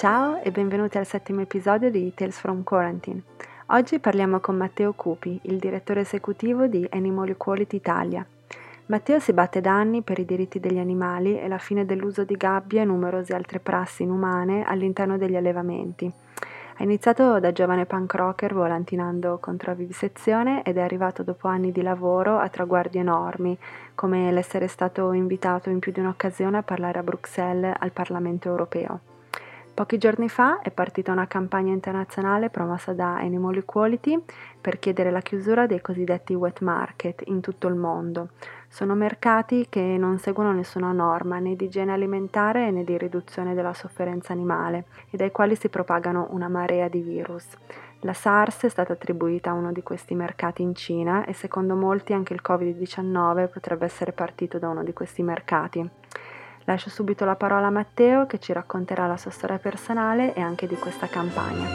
Ciao e benvenuti al settimo episodio di Tales from Quarantine. Oggi parliamo con Matteo Cupi, il direttore esecutivo di Animal Equality Italia. Matteo si batte da anni per i diritti degli animali e la fine dell'uso di gabbie e numerose altre prassi inumane all'interno degli allevamenti. Ha iniziato da giovane punk rocker volantinando contro la vivisezione ed è arrivato dopo anni di lavoro a traguardi enormi, come l'essere stato invitato in più di un'occasione a parlare a Bruxelles al Parlamento europeo. Pochi giorni fa è partita una campagna internazionale promossa da Animal Equality per chiedere la chiusura dei cosiddetti wet market in tutto il mondo. Sono mercati che non seguono nessuna norma né di igiene alimentare né di riduzione della sofferenza animale e dai quali si propagano una marea di virus. La SARS è stata attribuita a uno di questi mercati in Cina e secondo molti anche il Covid-19 potrebbe essere partito da uno di questi mercati. Lascio subito la parola a Matteo che ci racconterà la sua storia personale e anche di questa campagna.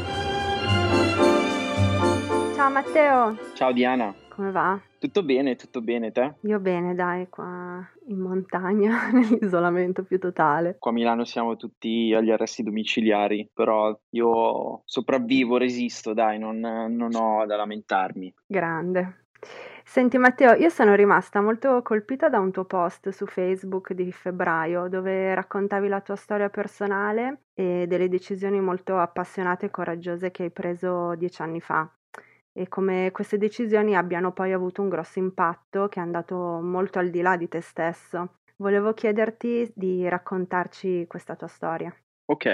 Ciao Matteo! Ciao Diana! Come va? Tutto bene, tutto bene, te? Io bene, dai, qua in montagna, nell'isolamento più totale. Qua a Milano siamo tutti agli arresti domiciliari, però io sopravvivo, resisto, dai, non, non ho da lamentarmi. Grande. Senti Matteo, io sono rimasta molto colpita da un tuo post su Facebook di febbraio dove raccontavi la tua storia personale e delle decisioni molto appassionate e coraggiose che hai preso dieci anni fa e come queste decisioni abbiano poi avuto un grosso impatto che è andato molto al di là di te stesso. Volevo chiederti di raccontarci questa tua storia. Ok,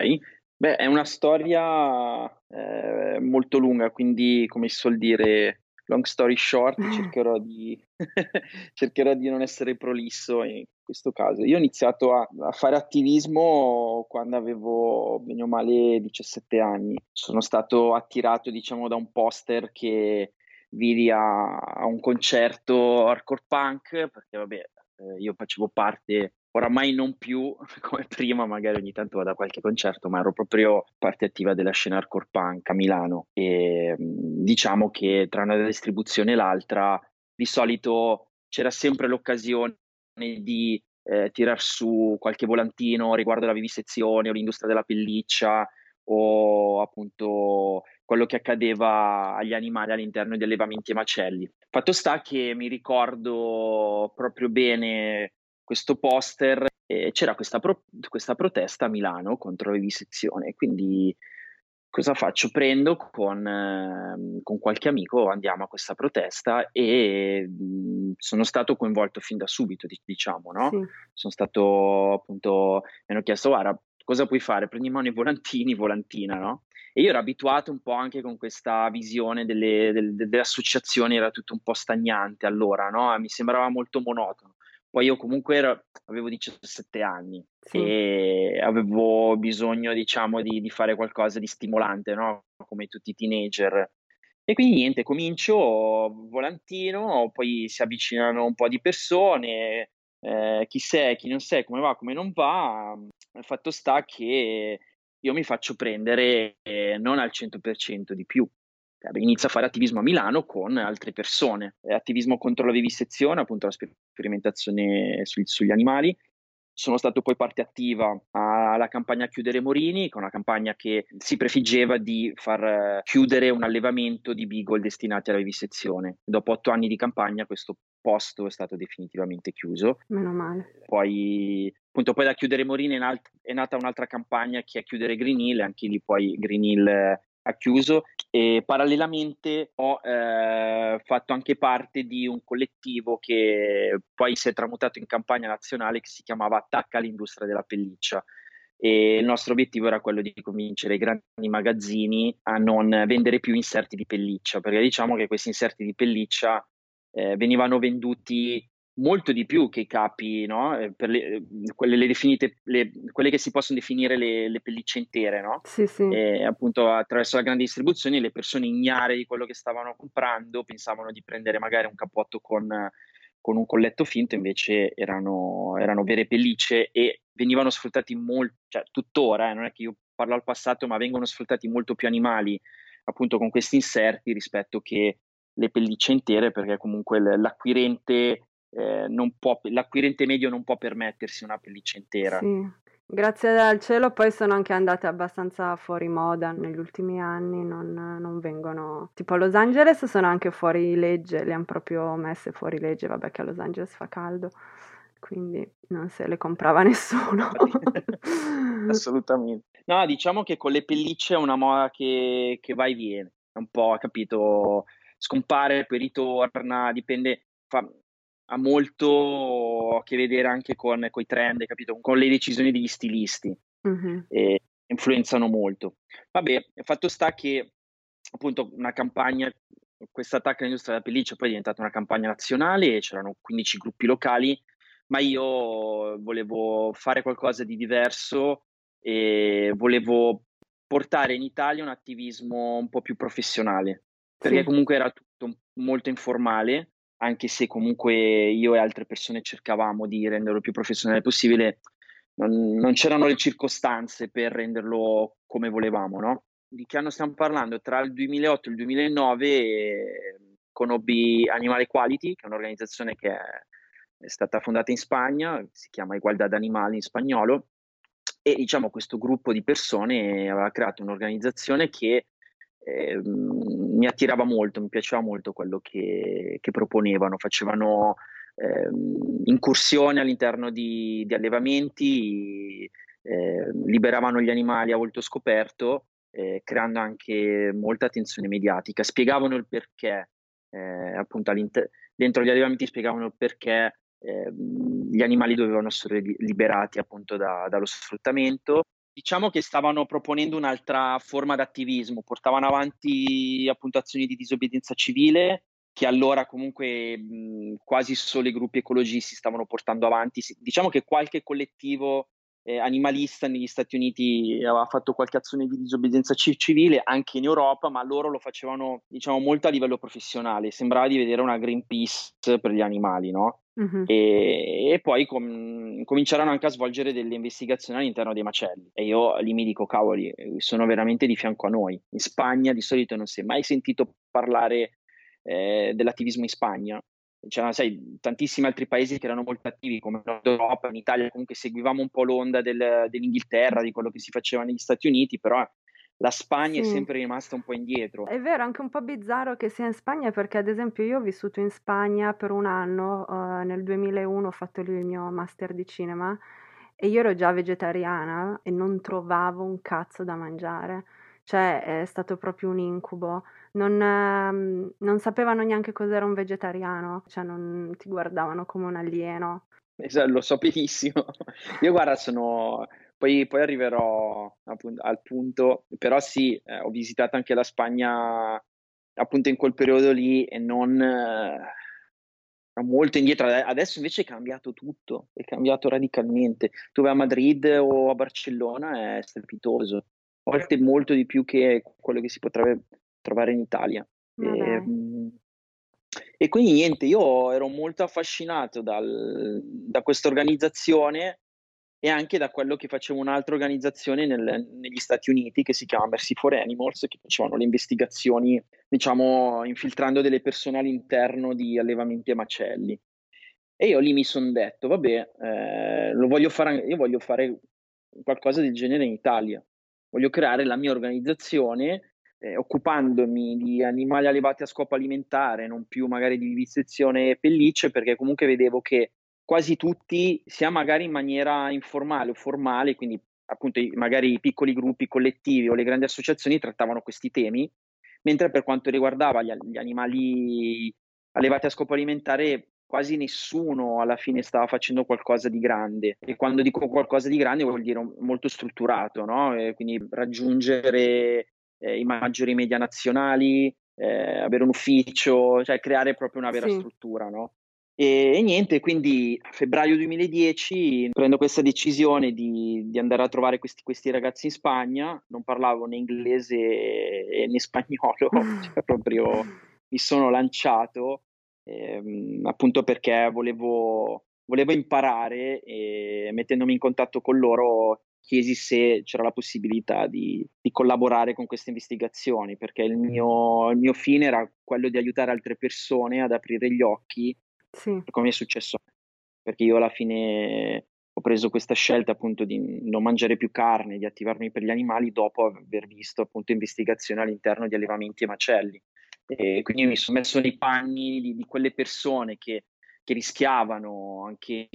beh, è una storia eh, molto lunga, quindi come si suol dire long story short, cercherò di, cercherò di non essere prolisso in questo caso. Io ho iniziato a, a, fare attivismo quando avevo, bene o male, 17 anni. Sono stato attirato, diciamo, da un poster che vidi a, a un concerto hardcore punk, perché vabbè, eh, io facevo parte oramai non più come prima, magari ogni tanto vado a qualche concerto, ma ero proprio parte attiva della scena hardcore punk a Milano e diciamo che tra una distribuzione e l'altra di solito c'era sempre l'occasione di eh, tirar su qualche volantino riguardo la vivisezione o l'industria della pelliccia o appunto quello che accadeva agli animali all'interno di allevamenti e macelli. Fatto sta che mi ricordo proprio bene questo poster e c'era questa, pro- questa protesta a Milano contro la vivisezione, quindi cosa faccio? Prendo con, eh, con, qualche amico, andiamo a questa protesta e mh, sono stato coinvolto fin da subito, diciamo, no? Sì. Sono stato appunto, mi hanno chiesto, guarda, cosa puoi fare? Prendi in mano i volantini, volantina, no? E io ero abituato un po' anche con questa visione delle, delle, delle associazioni, era tutto un po' stagnante allora, no? Mi sembrava molto monotono. Poi io comunque ero, avevo 17 anni sì. e avevo bisogno, diciamo, di, di, fare qualcosa di stimolante, no? Come tutti i teenager. E quindi niente, comincio volantino, poi si avvicinano un po' di persone, eh, chi sei, chi non sei, come va, come non va. Il fatto sta che io mi faccio prendere eh, non al 100% di più, inizia a fare attivismo a Milano con altre persone, attivismo contro la vivisezione, appunto la sperimentazione sugli, sugli animali. Sono stato poi parte attiva alla campagna Chiudere Morini, che è una campagna che si prefiggeva di far chiudere un allevamento di beagle destinati alla vivisezione. Dopo otto anni di campagna questo posto è stato definitivamente chiuso. Meno male. Poi, appunto, poi da Chiudere Morini è, nat- è nata un'altra campagna che è Chiudere Green Hill, anche lì poi Green Hill ha chiuso e parallelamente ho eh, fatto anche parte di un collettivo che poi si è tramutato in campagna nazionale che si chiamava Attacca l'industria della pelliccia. E il nostro obiettivo era quello di convincere i grandi magazzini a non vendere più inserti di pelliccia perché diciamo che questi inserti di pelliccia eh, venivano venduti molto di più che i capi, no? Eh, per le, eh, quelle, le definite, le, quelle che si possono definire le, le pellicce intere, no? Sì, sì. E appunto attraverso la grande distribuzione le persone ignare di quello che stavano comprando pensavano di prendere magari un cappotto con, con un colletto finto, invece erano, erano, vere pellicce e venivano sfruttati molto, cioè tuttora, eh, non è che io parlo al passato, ma vengono sfruttati molto più animali appunto con questi inserti rispetto che le pellicce intere perché comunque l'acquirente eh, può, l'acquirente medio non può permettersi una pelliccia intera. Sì. Grazie al cielo poi sono anche andate abbastanza fuori moda negli ultimi anni, non, non vengono... Tipo a Los Angeles sono anche fuori legge, le hanno proprio messe fuori legge, vabbè che a Los Angeles fa caldo, quindi non se le comprava nessuno. Assolutamente. No, diciamo che con le pellicce è una moda che, che va e viene, un po', capito, scompare, poi ritorna, dipende, fa, ha molto a che vedere anche con, con i trend, capito? Con le decisioni degli stilisti. Mm-hmm. E influenzano molto. Vabbè, fatto sta che appunto una campagna, questa attacco all'industria della pelliccia poi è diventata una campagna nazionale, c'erano 15 gruppi locali, ma io volevo fare qualcosa di diverso e volevo portare in Italia un attivismo un po' più professionale, perché sì. comunque era tutto molto informale anche se comunque io e altre persone cercavamo di renderlo più professionale possibile, non, non c'erano le circostanze per renderlo come volevamo, no? Di che anno stiamo parlando? Tra il 2008 e il 2009 eh, conobbi Animale Quality, che è un'organizzazione che è, è stata fondata in Spagna, si chiama Igualdad Animal in spagnolo, e diciamo questo gruppo di persone aveva creato un'organizzazione che eh, mi attirava molto, mi piaceva molto quello che, che proponevano, facevano eh, incursioni all'interno di, di allevamenti, eh, liberavano gli animali a volto scoperto, eh, creando anche molta attenzione mediatica, spiegavano il perché, eh, appunto dentro gli allevamenti spiegavano il perché ehm, gli animali dovevano essere liberati appunto da, dallo sfruttamento Diciamo che stavano proponendo un'altra forma d'attivismo, portavano avanti appunto azioni di disobbedienza civile che allora comunque mh, quasi solo i gruppi ecologisti stavano portando avanti. Diciamo che qualche collettivo eh, animalista negli Stati Uniti aveva fatto qualche azione di disobbedienza civile anche in Europa, ma loro lo facevano diciamo molto a livello professionale, sembrava di vedere una Greenpeace per gli animali, no? Uh-huh. E, e, poi com- cominciarono anche a svolgere delle investigazioni all'interno dei macelli e io lì mi dico cavoli sono veramente di fianco a noi in Spagna di solito non si è mai sentito parlare eh, dell'attivismo in Spagna c'erano sai, tantissimi altri paesi che erano molto attivi come Nord Europa, in Italia comunque seguivamo un po' l'onda del, dell'Inghilterra, di quello che si faceva negli Stati Uniti, però la Spagna sì. è sempre rimasta un po' indietro. È vero, anche un po' bizzarro che sia in Spagna perché ad esempio io ho vissuto in Spagna per un anno, uh, nel 2001 ho fatto lì il mio master di cinema e io ero già vegetariana e non trovavo un cazzo da mangiare, cioè è stato proprio un incubo non, ehm, non sapevano neanche cos'era un vegetariano, cioè non ti guardavano come un alieno. Esatto, lo so benissimo. Io guarda, sono... Poi, poi arriverò appunto, al punto, però sì, eh, ho visitato anche la Spagna appunto in quel periodo lì e non... Eh, molto indietro, adesso invece è cambiato tutto, è cambiato radicalmente. Tu vai a Madrid o a Barcellona è strepitoso, a volte molto di più che quello che si potrebbe trovare in Italia. E, ehm, e, quindi niente, io ero molto affascinato dal, da questa organizzazione e anche da quello che faceva un'altra organizzazione nel, negli Stati Uniti che si chiama Mercy for Animals, che facevano le investigazioni, diciamo, infiltrando delle persone all'interno di allevamenti e macelli. E io lì mi sono detto, vabbè, eh, lo voglio fare, io voglio fare qualcosa del genere in Italia. Voglio creare la mia organizzazione eh, occupandomi di animali allevati a scopo alimentare, non più magari di vivisezione e pellicce, perché comunque vedevo che quasi tutti, sia magari in maniera informale o formale, quindi appunto magari i piccoli gruppi collettivi o le grandi associazioni trattavano questi temi, mentre per quanto riguardava gli, gli animali allevati a scopo alimentare quasi nessuno alla fine stava facendo qualcosa di grande e quando dico qualcosa di grande vuol dire molto strutturato, no? quindi raggiungere eh, i maggiori media nazionali, eh, avere un ufficio, cioè creare proprio una vera sì. struttura, no? E, e, niente, quindi a febbraio 2010 prendo questa decisione di, di andare a trovare questi, questi, ragazzi in Spagna, non parlavo né inglese né spagnolo, cioè proprio mi sono lanciato ehm, appunto perché volevo, volevo imparare e mettendomi in contatto con loro chiesi se c'era la possibilità di, di, collaborare con queste investigazioni, perché il mio, il mio, fine era quello di aiutare altre persone ad aprire gli occhi, sì. come è successo a me. Perché io alla fine ho preso questa scelta appunto di non mangiare più carne, di attivarmi per gli animali dopo aver visto appunto investigazioni all'interno di allevamenti e macelli. E quindi mi sono messo nei panni di, di quelle persone che, che, rischiavano anche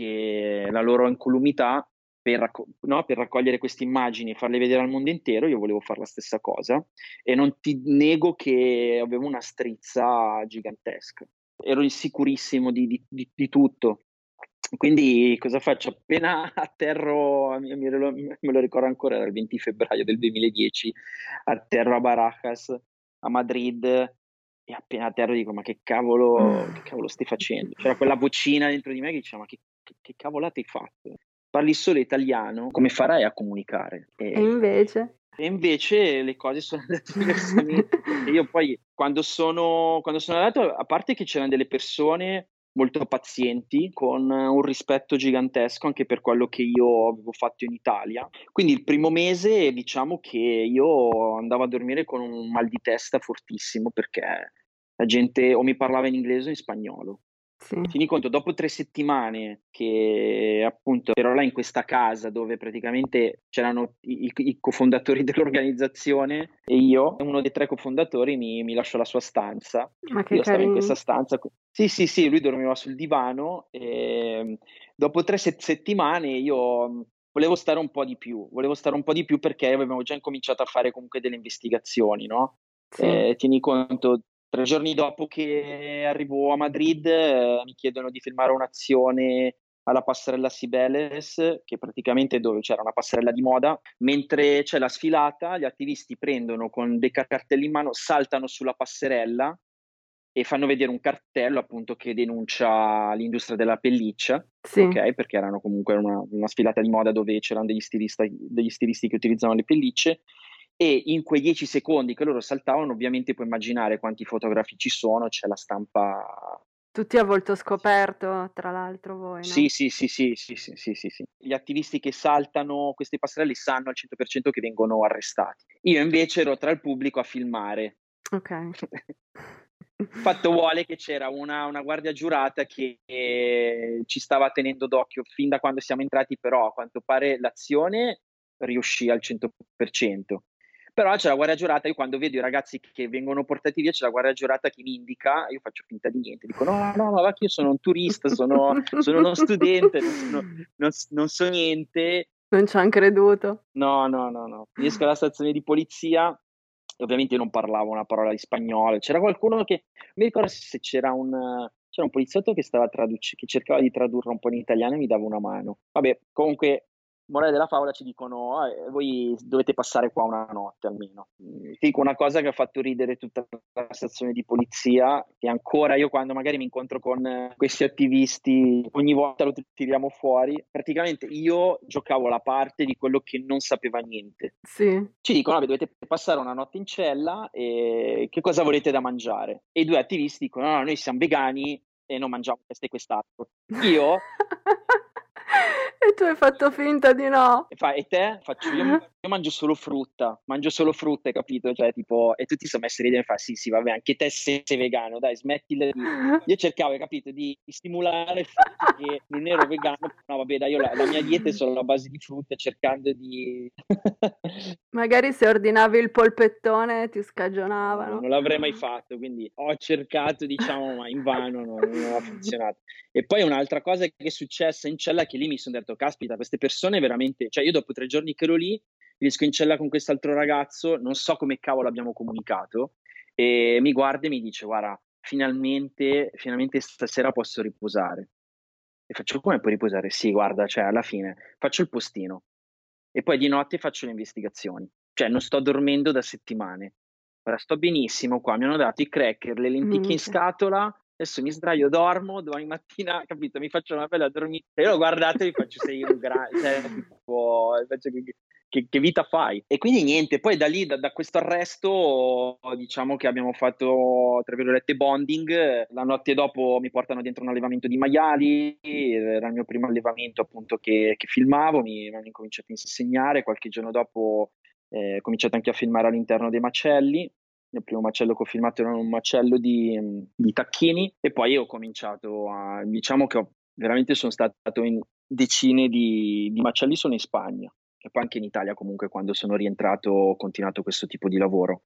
la loro incolumità per, racco- no, per raccogliere queste immagini e farle vedere al mondo intero. Io volevo fare la stessa cosa e non ti nego che avevo una strizza gigantesca. Ero insicurissimo di, di, di, di tutto, quindi cosa faccio? Appena atterro, me lo, me lo ricordo ancora, era il 20 febbraio del 2010, atterro a Barajas, a Madrid, e appena atterro dico ma che cavolo, che cavolo stai facendo? C'era quella vocina dentro di me che diceva ma che, che, che cavolate hai fatto? Parli solo italiano, come farai a comunicare? E, e invece? E invece le cose sono andate diversamente. io poi quando sono, quando sono andato, a parte che c'erano delle persone molto pazienti, con un rispetto gigantesco anche per quello che io avevo fatto in Italia. Quindi il primo mese diciamo che io andavo a dormire con un mal di testa fortissimo perché la gente o mi parlava in inglese o in spagnolo. Sì. Tieni conto, dopo tre settimane che appunto ero là in questa casa dove praticamente c'erano i, i cofondatori dell'organizzazione e io, uno dei tre cofondatori, mi, mi lasciò la sua stanza. Ma che io carini. stavo in questa stanza. Sì, sì, sì, lui dormiva sul divano e dopo tre set- settimane io volevo stare un po' di più, volevo stare un po' di più perché avevamo già incominciato a fare comunque delle investigazioni, no? Sì. Eh, tieni conto, Tre giorni dopo che arrivo a Madrid eh, mi chiedono di filmare un'azione alla passerella Sibeles, che praticamente dove c'era una passerella di moda, mentre c'è la sfilata, gli attivisti prendono con dei cartelli in mano, saltano sulla passerella e fanno vedere un cartello appunto che denuncia l'industria della pelliccia, sì. okay? perché erano comunque una, una, sfilata di moda dove c'erano degli stilisti, degli stilisti che utilizzavano le pellicce e in quei dieci secondi che loro saltavano ovviamente puoi immaginare quanti fotografi ci sono, c'è la stampa... Tutti a volto scoperto, tra l'altro voi, no? Sì, sì, sì, sì, sì, sì, sì, sì, sì. Gli attivisti che saltano queste passerelle sanno al 100% che vengono arrestati. Io invece ero tra il pubblico a filmare. Ok. Fatto vuole che c'era una, una guardia giurata che eh, ci stava tenendo d'occhio fin da quando siamo entrati, però a quanto pare l'azione riuscì al 100%. Però c'è la guardia giurata, io quando vedo i ragazzi che vengono portati via, c'è la guardia giurata che mi indica, io faccio finta di niente, dico no, no, ma va che io sono un turista, sono, sono uno studente, non, sono, non, non so niente. Non ci hanno creduto. No, no, no, no. Finisco alla stazione di polizia ovviamente non parlavo una parola di spagnolo. C'era qualcuno che, mi ricordo se c'era un, c'era un poliziotto che, stava traduc- che cercava di tradurre un po' in italiano e mi dava una mano. Vabbè, comunque morale della favola ci dicono eh, voi dovete passare qua una notte almeno. Ti dico una cosa che ha fatto ridere tutta la stazione di polizia, che ancora io quando magari mi incontro con eh, questi attivisti, ogni volta lo tiriamo fuori, praticamente io giocavo la parte di quello che non sapeva niente. Sì. Ci dicono, vabbè, dovete passare una notte in cella e che cosa volete da mangiare? E i due attivisti dicono, no, no noi siamo vegani e non mangiamo questo e quest'altro. Io E tu hai fatto finta di no. E, fa, e te? Faccio, io, io, mangio solo frutta, mangio solo frutta, hai capito? Cioè, tipo, e tutti sono messi a ridere e fa, sì, sì, vabbè, anche te sei, sei vegano, dai, smettila di... Io cercavo, hai capito, di, stimolare il fatto che non ero vegano, no, vabbè, dai, io la, la mia dieta è solo a base di frutta, cercando di... Magari se ordinavi il polpettone ti scagionavano. No, non l'avrei mai fatto, quindi ho cercato, diciamo, ma in vano non, non ha funzionato. E poi un'altra cosa che è successa in cella che lì mi sono detto, caspita, queste persone veramente, cioè io dopo tre giorni che ero lì, riesco in cella con quest'altro ragazzo, non so come cavolo abbiamo comunicato, e mi guarda e mi dice, guarda, finalmente, finalmente stasera posso riposare. E faccio, come puoi riposare? Sì, guarda, cioè alla fine faccio il postino e poi di notte faccio le investigazioni. Cioè non sto dormendo da settimane. Ora sto benissimo qua, mi hanno dato i cracker, le lenticchie in scatola, adesso mi sdraio, dormo, domani mattina, capito, mi faccio una bella dormita, e io lo guardate e vi faccio sei un grande, cioè, tipo, che, che, che, vita fai? E quindi niente, poi da lì, da, da, questo arresto, diciamo che abbiamo fatto, tra virgolette, bonding, la notte dopo mi portano dentro un allevamento di maiali, era il mio primo allevamento appunto che, che filmavo, mi, mi hanno incominciato a insegnare, qualche giorno dopo eh, ho cominciato anche a filmare all'interno dei macelli, il primo macello che ho filmato era un macello di, di tacchini e poi ho cominciato a, diciamo che ho, veramente sono stato in, decine di, di macelli sono in Spagna e poi anche in Italia comunque quando sono rientrato ho continuato questo tipo di lavoro.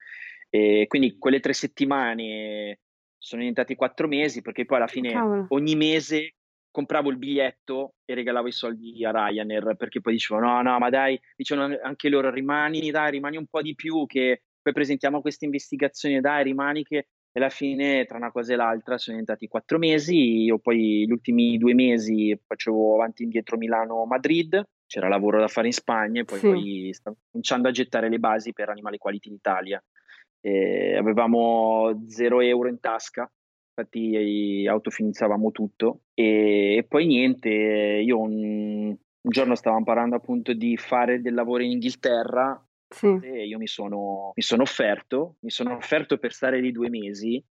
E quindi quelle tre settimane sono diventati quattro mesi perché poi alla fine Cavolo. ogni mese compravo il biglietto e regalavo i soldi a Ryanair perché poi dicevano no no ma dai dicevano anche loro rimani dai rimani un po' di più che poi presentiamo queste investigazioni dai rimani che e alla fine tra una cosa e l'altra sono diventati quattro mesi io poi gli ultimi due mesi facevo avanti e indietro Milano-Madrid c'era lavoro da fare in Spagna e poi, sì. poi stavo cominciando a gettare le basi per Animali Quality in Italia e avevamo zero euro in tasca infatti autofinizzavamo tutto e, e poi niente, io un, un, giorno stavo imparando appunto di fare del lavoro in Inghilterra sì. e io mi sono, mi sono offerto, mi sono offerto per stare lì due mesi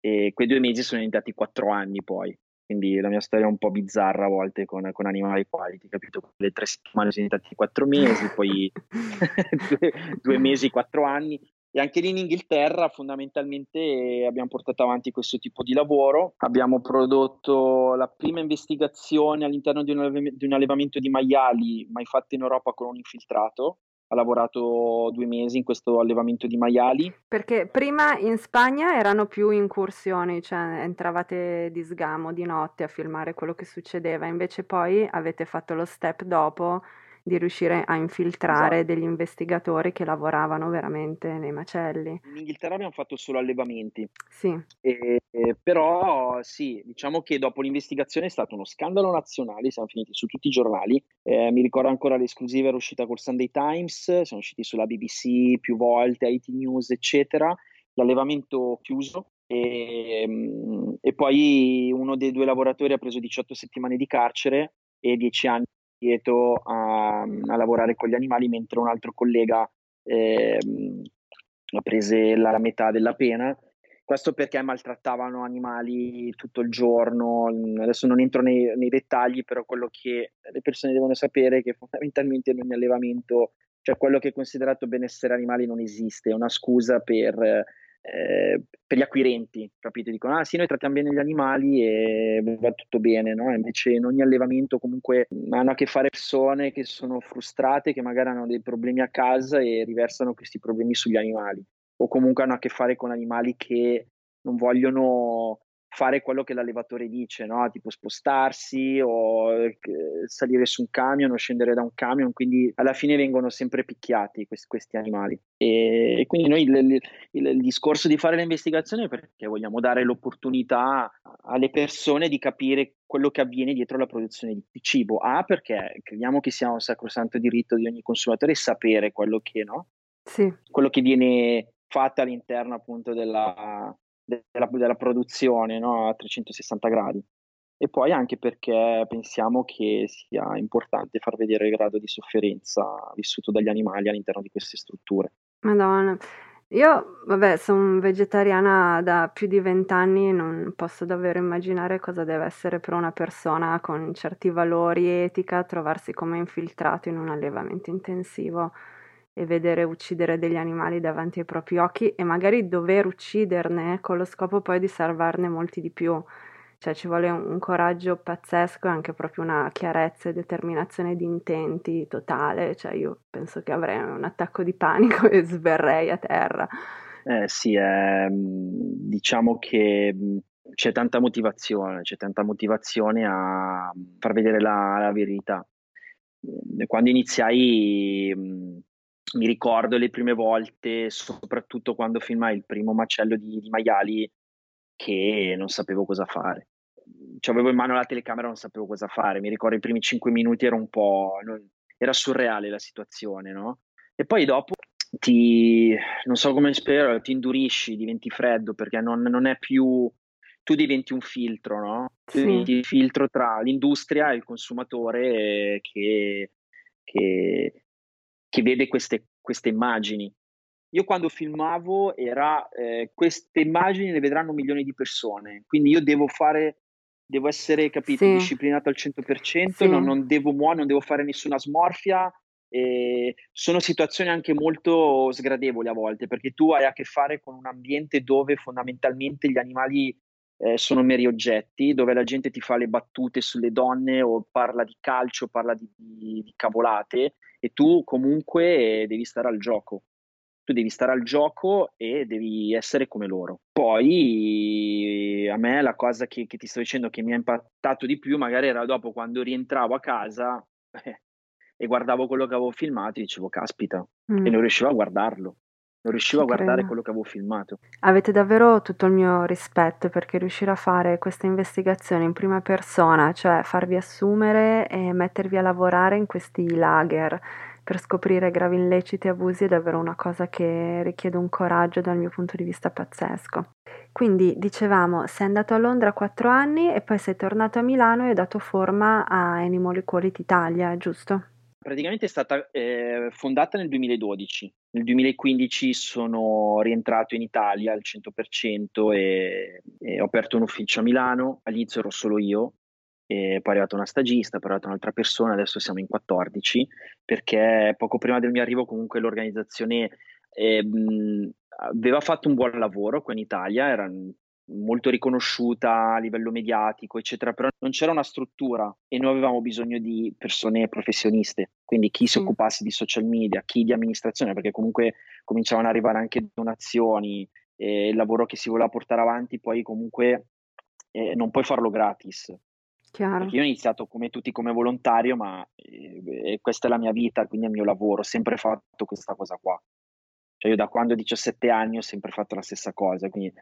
e quei due mesi sono diventati quattro anni poi. Quindi la mia storia è un po' bizzarra a volte con, con Animali Quality, capito? Le tre settimane sono diventati quattro mesi, poi due, due mesi, quattro anni. E anche lì in Inghilterra fondamentalmente abbiamo portato avanti questo tipo di lavoro. Abbiamo prodotto la prima investigazione all'interno di un, alleve- di un allevamento di maiali mai fatta in Europa con un infiltrato ha lavorato due mesi in questo allevamento di maiali. Perché prima in Spagna erano più incursioni, cioè entravate di sgamo di notte a filmare quello che succedeva, invece poi avete fatto lo step dopo di riuscire a infiltrare esatto. degli investigatori che lavoravano veramente nei macelli. In Inghilterra abbiamo fatto solo allevamenti. Sì. E, però sì, diciamo che dopo l'investigazione è stato uno scandalo nazionale, siamo finiti su tutti i giornali. Eh, mi ricordo ancora l'esclusiva era uscita col Sunday Times, siamo usciti sulla BBC più volte, IT News, eccetera. L'allevamento chiuso, e, e, poi uno dei due lavoratori ha preso 18 settimane di carcere e 10 anni dietro a, a, lavorare con gli animali, mentre un altro collega eh, ha preso la metà della pena. Questo perché maltrattavano animali tutto il giorno. Adesso non entro nei, nei dettagli, però quello che le persone devono sapere è che fondamentalmente in ogni allevamento, cioè quello che è considerato benessere animale non esiste, è una scusa per eh, per gli acquirenti, capite? Dicono, ah sì, noi trattiamo bene gli animali e va tutto bene, no? Invece in ogni allevamento comunque hanno a che fare persone che sono frustrate, che magari hanno dei problemi a casa e riversano questi problemi sugli animali, o comunque hanno a che fare con animali che non vogliono fare quello che l'allevatore dice, no? tipo spostarsi o eh, salire su un camion o scendere da un camion, quindi alla fine vengono sempre picchiati questi, questi animali. E, e, quindi noi il, il, il, discorso di fare l'investigazione è perché vogliamo dare l'opportunità alle persone di capire quello che avviene dietro la produzione di, di cibo. A, perché crediamo che sia un sacrosanto diritto di ogni consumatore sapere quello che, no? sì. quello che viene fatto all'interno appunto della, della, della produzione no? a 360 gradi. E poi anche perché pensiamo che sia importante far vedere il grado di sofferenza vissuto dagli animali all'interno di queste strutture. Madonna. Io, vabbè, sono vegetariana da più di vent'anni e non posso davvero immaginare cosa deve essere per una persona con certi valori etica trovarsi come infiltrato in un allevamento intensivo e vedere uccidere degli animali davanti ai propri occhi e magari dover ucciderne con lo scopo poi di salvarne molti di più. Cioè ci vuole un, un coraggio pazzesco e anche proprio una chiarezza e determinazione di intenti totale. Cioè io penso che avrei un attacco di panico e sverrei a terra. Eh sì, eh, diciamo che c'è tanta motivazione, c'è tanta motivazione a far vedere la, la verità. Quando iniziai mi ricordo le prime volte, soprattutto quando filmai il primo macello di, di maiali, che non sapevo cosa fare. Cioè, avevo in mano la telecamera, non sapevo cosa fare. Mi ricordo i primi cinque minuti era un po'. Non, era surreale la situazione, no? E poi dopo ti. non so come spero, ti indurisci, diventi freddo perché non, non è più. Tu diventi un filtro, no? Tu sì. diventi il filtro tra l'industria e il consumatore che, che che vede queste, queste immagini. Io quando filmavo era eh, queste immagini le vedranno milioni di persone, quindi io devo fare, devo essere capito, sì. disciplinato al 100%, sì. non, non, devo muovere, non devo fare nessuna smorfia. Sono situazioni anche molto sgradevoli a volte perché tu hai a che fare con un ambiente dove fondamentalmente gli animali eh, sono meri oggetti, dove la gente ti fa le battute sulle donne o parla di calcio, parla di, di, di cavolate e tu comunque devi stare al gioco. Tu devi stare al gioco e devi essere come loro. Poi a me la cosa che, che ti sto dicendo che mi ha impattato di più magari era dopo quando rientravo a casa eh, e guardavo quello che avevo filmato e dicevo caspita mm. e non riuscivo a guardarlo non riuscivo Ci a guardare quello che avevo filmato. Avete davvero tutto il mio rispetto perché riuscire a fare questa investigazione in prima persona, cioè farvi assumere e mettervi a lavorare in questi lager per scoprire gravi illeciti e abusi è davvero una cosa che richiede un coraggio dal mio punto di vista pazzesco. Quindi dicevamo, sei andato a Londra quattro anni e poi sei tornato a Milano e hai dato forma a Animal Equality Italia, giusto? praticamente è stata eh, fondata nel 2012. Nel 2015 sono rientrato in Italia al 100% e, e ho aperto un ufficio a Milano. All'inizio ero solo io, poi è arrivata una stagista, poi è arrivata un'altra persona, adesso siamo in 14, perché poco prima del mio arrivo comunque l'organizzazione eh, aveva fatto un buon lavoro qua in Italia, era molto riconosciuta a livello mediatico, eccetera, però non c'era una struttura e noi avevamo bisogno di persone professioniste, quindi chi si occupasse di social media, chi di amministrazione, perché comunque cominciavano ad arrivare anche donazioni, e il lavoro che si voleva portare avanti, poi comunque eh, non puoi farlo gratis. Chiaro. Perché io ho iniziato come tutti come volontario, ma eh, questa è la mia vita, quindi è il mio lavoro, ho sempre fatto questa cosa qua. Cioè io da quando ho 17 anni ho sempre fatto la stessa cosa, quindi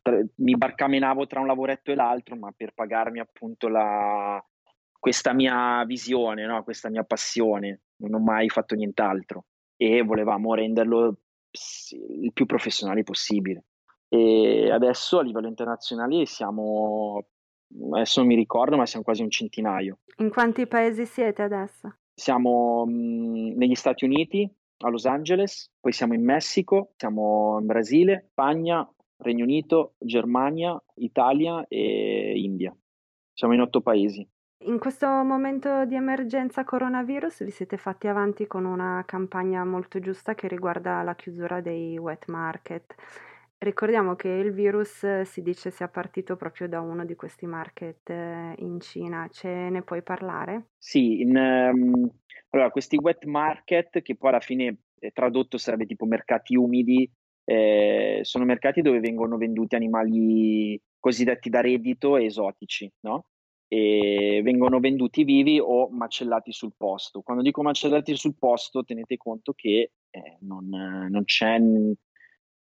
tra, mi barcamenavo tra un lavoretto e l'altro, ma per pagarmi appunto la, questa mia visione, no? questa mia passione, non ho mai fatto nient'altro e volevamo renderlo il più professionale possibile. E adesso a livello internazionale siamo, adesso non mi ricordo, ma siamo quasi un centinaio. In quanti paesi siete adesso? Siamo mh, negli Stati Uniti, a Los Angeles, poi siamo in Messico, siamo in Brasile, Spagna, Regno Unito, Germania, Italia e India. Siamo in otto paesi. In questo momento di emergenza coronavirus vi siete fatti avanti con una campagna molto giusta che riguarda la chiusura dei wet market. Ricordiamo che il virus si dice sia partito proprio da uno di questi market eh, in Cina. Ce ne puoi parlare? Sì, in, um, allora, questi wet market, che poi alla fine eh, tradotto sarebbe tipo mercati umidi, eh, sono mercati dove vengono venduti animali cosiddetti da reddito e esotici, no? E vengono venduti vivi o macellati sul posto. Quando dico macellati sul posto, tenete conto che eh, non, non, c'è,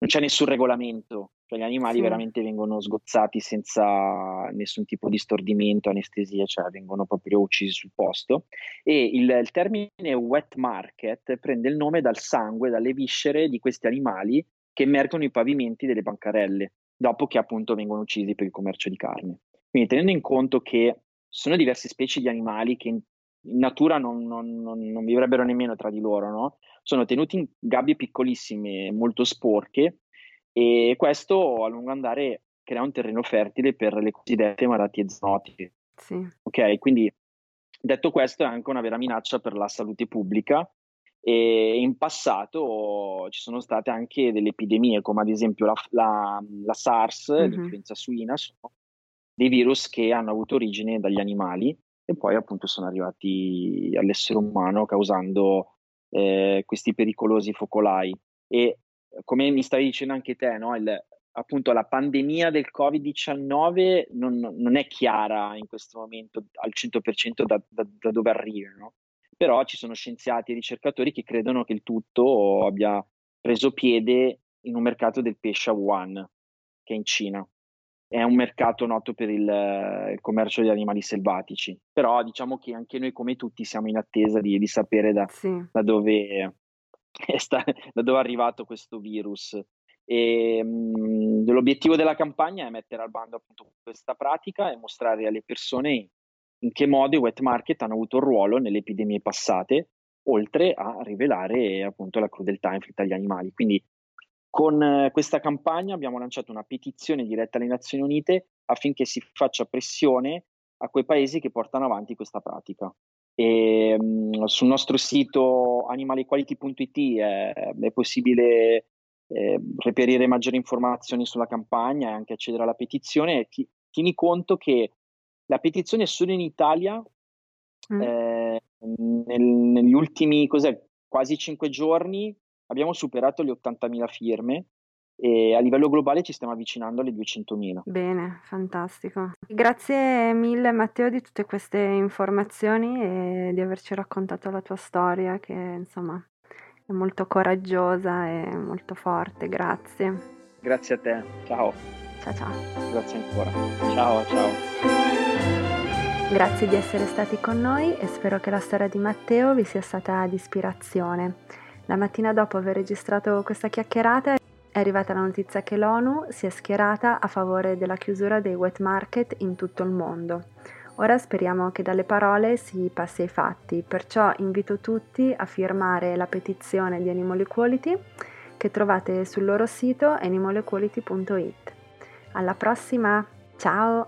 non, c'è, nessun regolamento cioè gli animali sì. veramente vengono sgozzati senza nessun tipo di stordimento, anestesia, cioè vengono proprio uccisi sul posto. E il, il termine wet market prende il nome dal sangue, dalle viscere di questi animali che emergono i pavimenti delle bancarelle, dopo che appunto vengono uccisi per il commercio di carne. Quindi tenendo in conto che sono diverse specie di animali che in, natura non, non, non, non, vivrebbero nemmeno tra di loro, no? sono tenuti in gabbie piccolissime, molto sporche, e questo a lungo andare crea un terreno fertile per le cosiddette malattie zoonotiche. Sì. Ok, quindi detto questo è anche una vera minaccia per la salute pubblica e in passato ci sono state anche delle epidemie come ad esempio la, la, la SARS, mm-hmm. l'influenza suina, sono dei virus che hanno avuto origine dagli animali e poi appunto sono arrivati all'essere umano causando eh, questi pericolosi focolai e come mi stavi dicendo anche te, no? Il, appunto la pandemia del Covid-19 non, non, è chiara in questo momento al 100% da, da, da dove arriva, no? però ci sono scienziati e ricercatori che credono che il tutto abbia preso piede in un mercato del pesce a Wuhan, che è in Cina. È un mercato noto per il, il commercio di animali selvatici, però diciamo che anche noi come tutti siamo in attesa di, di sapere da, sì. da dove sta, da dove è arrivato questo virus. E, mh, l'obiettivo della campagna è mettere al bando appunto questa pratica e mostrare alle persone in che modo i wet market hanno avuto un ruolo nelle epidemie passate, oltre a rivelare appunto la crudeltà inflitta agli animali. Quindi con eh, questa campagna abbiamo lanciato una petizione diretta alle Nazioni Unite affinché si faccia pressione a quei paesi che portano avanti questa pratica. E, mh, sul nostro sito animalequality.it è, è, possibile eh, reperire maggiori informazioni sulla campagna e anche accedere alla petizione. Ti, tieni conto che la petizione solo in Italia mm. eh, nel, negli ultimi quasi cinque giorni abbiamo superato le 80.000 firme e a livello globale ci stiamo avvicinando alle 200.000. Bene, fantastico. Grazie mille Matteo di tutte queste informazioni e di averci raccontato la tua storia che insomma è molto coraggiosa e molto forte. Grazie. Grazie a te. Ciao. Ciao ciao. Grazie ancora. Ciao ciao. Grazie di essere stati con noi e spero che la storia di Matteo vi sia stata di ispirazione. La mattina dopo aver registrato questa chiacchierata è arrivata la notizia che l'ONU si è schierata a favore della chiusura dei wet market in tutto il mondo. Ora speriamo che dalle parole si passi ai fatti, perciò invito tutti a firmare la petizione di Animal Equality che trovate sul loro sito animalequality.it. Alla prossima, ciao!